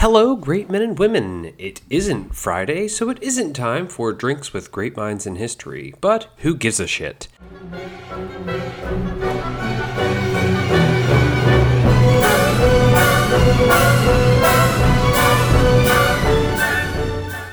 Hello, great men and women. It isn't Friday, so it isn't time for Drinks with Great Minds in History, but who gives a shit?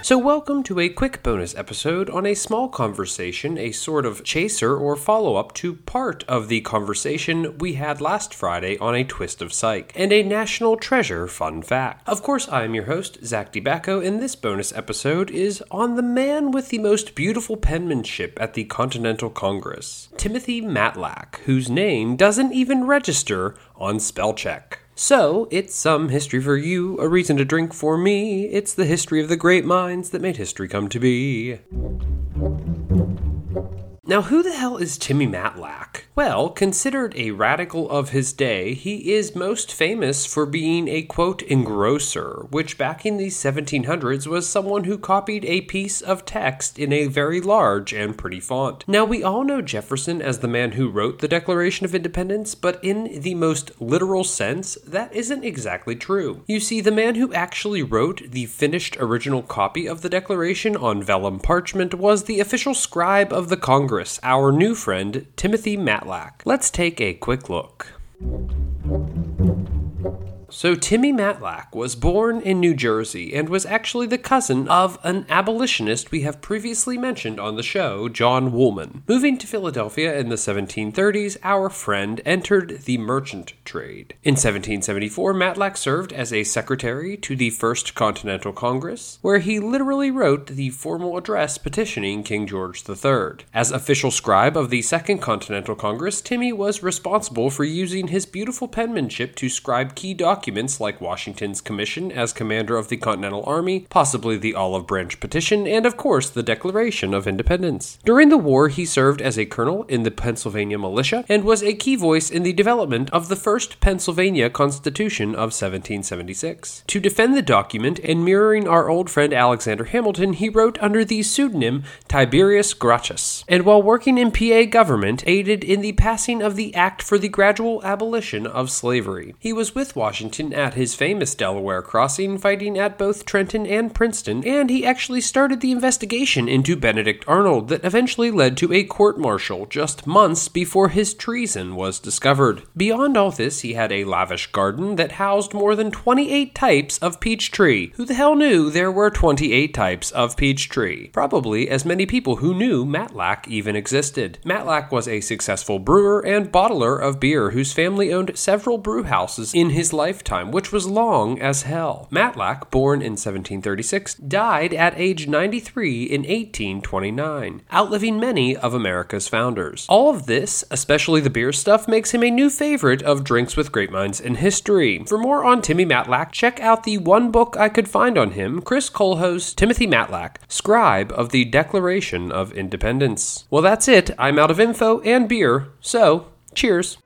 So, welcome to a quick bonus episode on a small conversation, a sort of chaser or follow up to part of the conversation we had last Friday on A Twist of Psych, and a national treasure fun fact. Of course, I am your host, Zach DeBacco, and this bonus episode is on the man with the most beautiful penmanship at the Continental Congress, Timothy Matlack, whose name doesn't even register on spellcheck. So, it's some history for you, a reason to drink for me. It's the history of the great minds that made history come to be. Now, who the hell is Timmy Matlack? Well, considered a radical of his day, he is most famous for being a quote engrosser, which back in the 1700s was someone who copied a piece of text in a very large and pretty font. Now, we all know Jefferson as the man who wrote the Declaration of Independence, but in the most literal sense, that isn't exactly true. You see, the man who actually wrote the finished original copy of the Declaration on vellum parchment was the official scribe of the Congress our new friend, Timothy Matlack. Let's take a quick look. So, Timmy Matlack was born in New Jersey and was actually the cousin of an abolitionist we have previously mentioned on the show, John Woolman. Moving to Philadelphia in the 1730s, our friend entered the merchant trade. In 1774, Matlack served as a secretary to the First Continental Congress, where he literally wrote the formal address petitioning King George III. As official scribe of the Second Continental Congress, Timmy was responsible for using his beautiful penmanship to scribe key documents documents like Washington's commission as commander of the Continental Army, possibly the Olive Branch Petition, and of course the Declaration of Independence. During the war, he served as a colonel in the Pennsylvania militia and was a key voice in the development of the first Pennsylvania Constitution of 1776. To defend the document and mirroring our old friend Alexander Hamilton, he wrote under the pseudonym Tiberius Gracchus, and while working in PA government, aided in the passing of the Act for the Gradual Abolition of Slavery. He was with Washington Washington at his famous Delaware crossing, fighting at both Trenton and Princeton, and he actually started the investigation into Benedict Arnold that eventually led to a court martial just months before his treason was discovered. Beyond all this, he had a lavish garden that housed more than 28 types of peach tree. Who the hell knew there were 28 types of peach tree? Probably as many people who knew Matlack even existed. Matlack was a successful brewer and bottler of beer whose family owned several brew houses in his lifetime lifetime, which was long as hell. Matlack, born in 1736, died at age 93 in 1829, outliving many of America's founders. All of this, especially the beer stuff, makes him a new favorite of Drinks with Great Minds in history. For more on Timmy Matlack, check out the one book I could find on him, Chris Coelho's Timothy Matlack, scribe of the Declaration of Independence. Well, that's it. I'm out of info and beer, so cheers.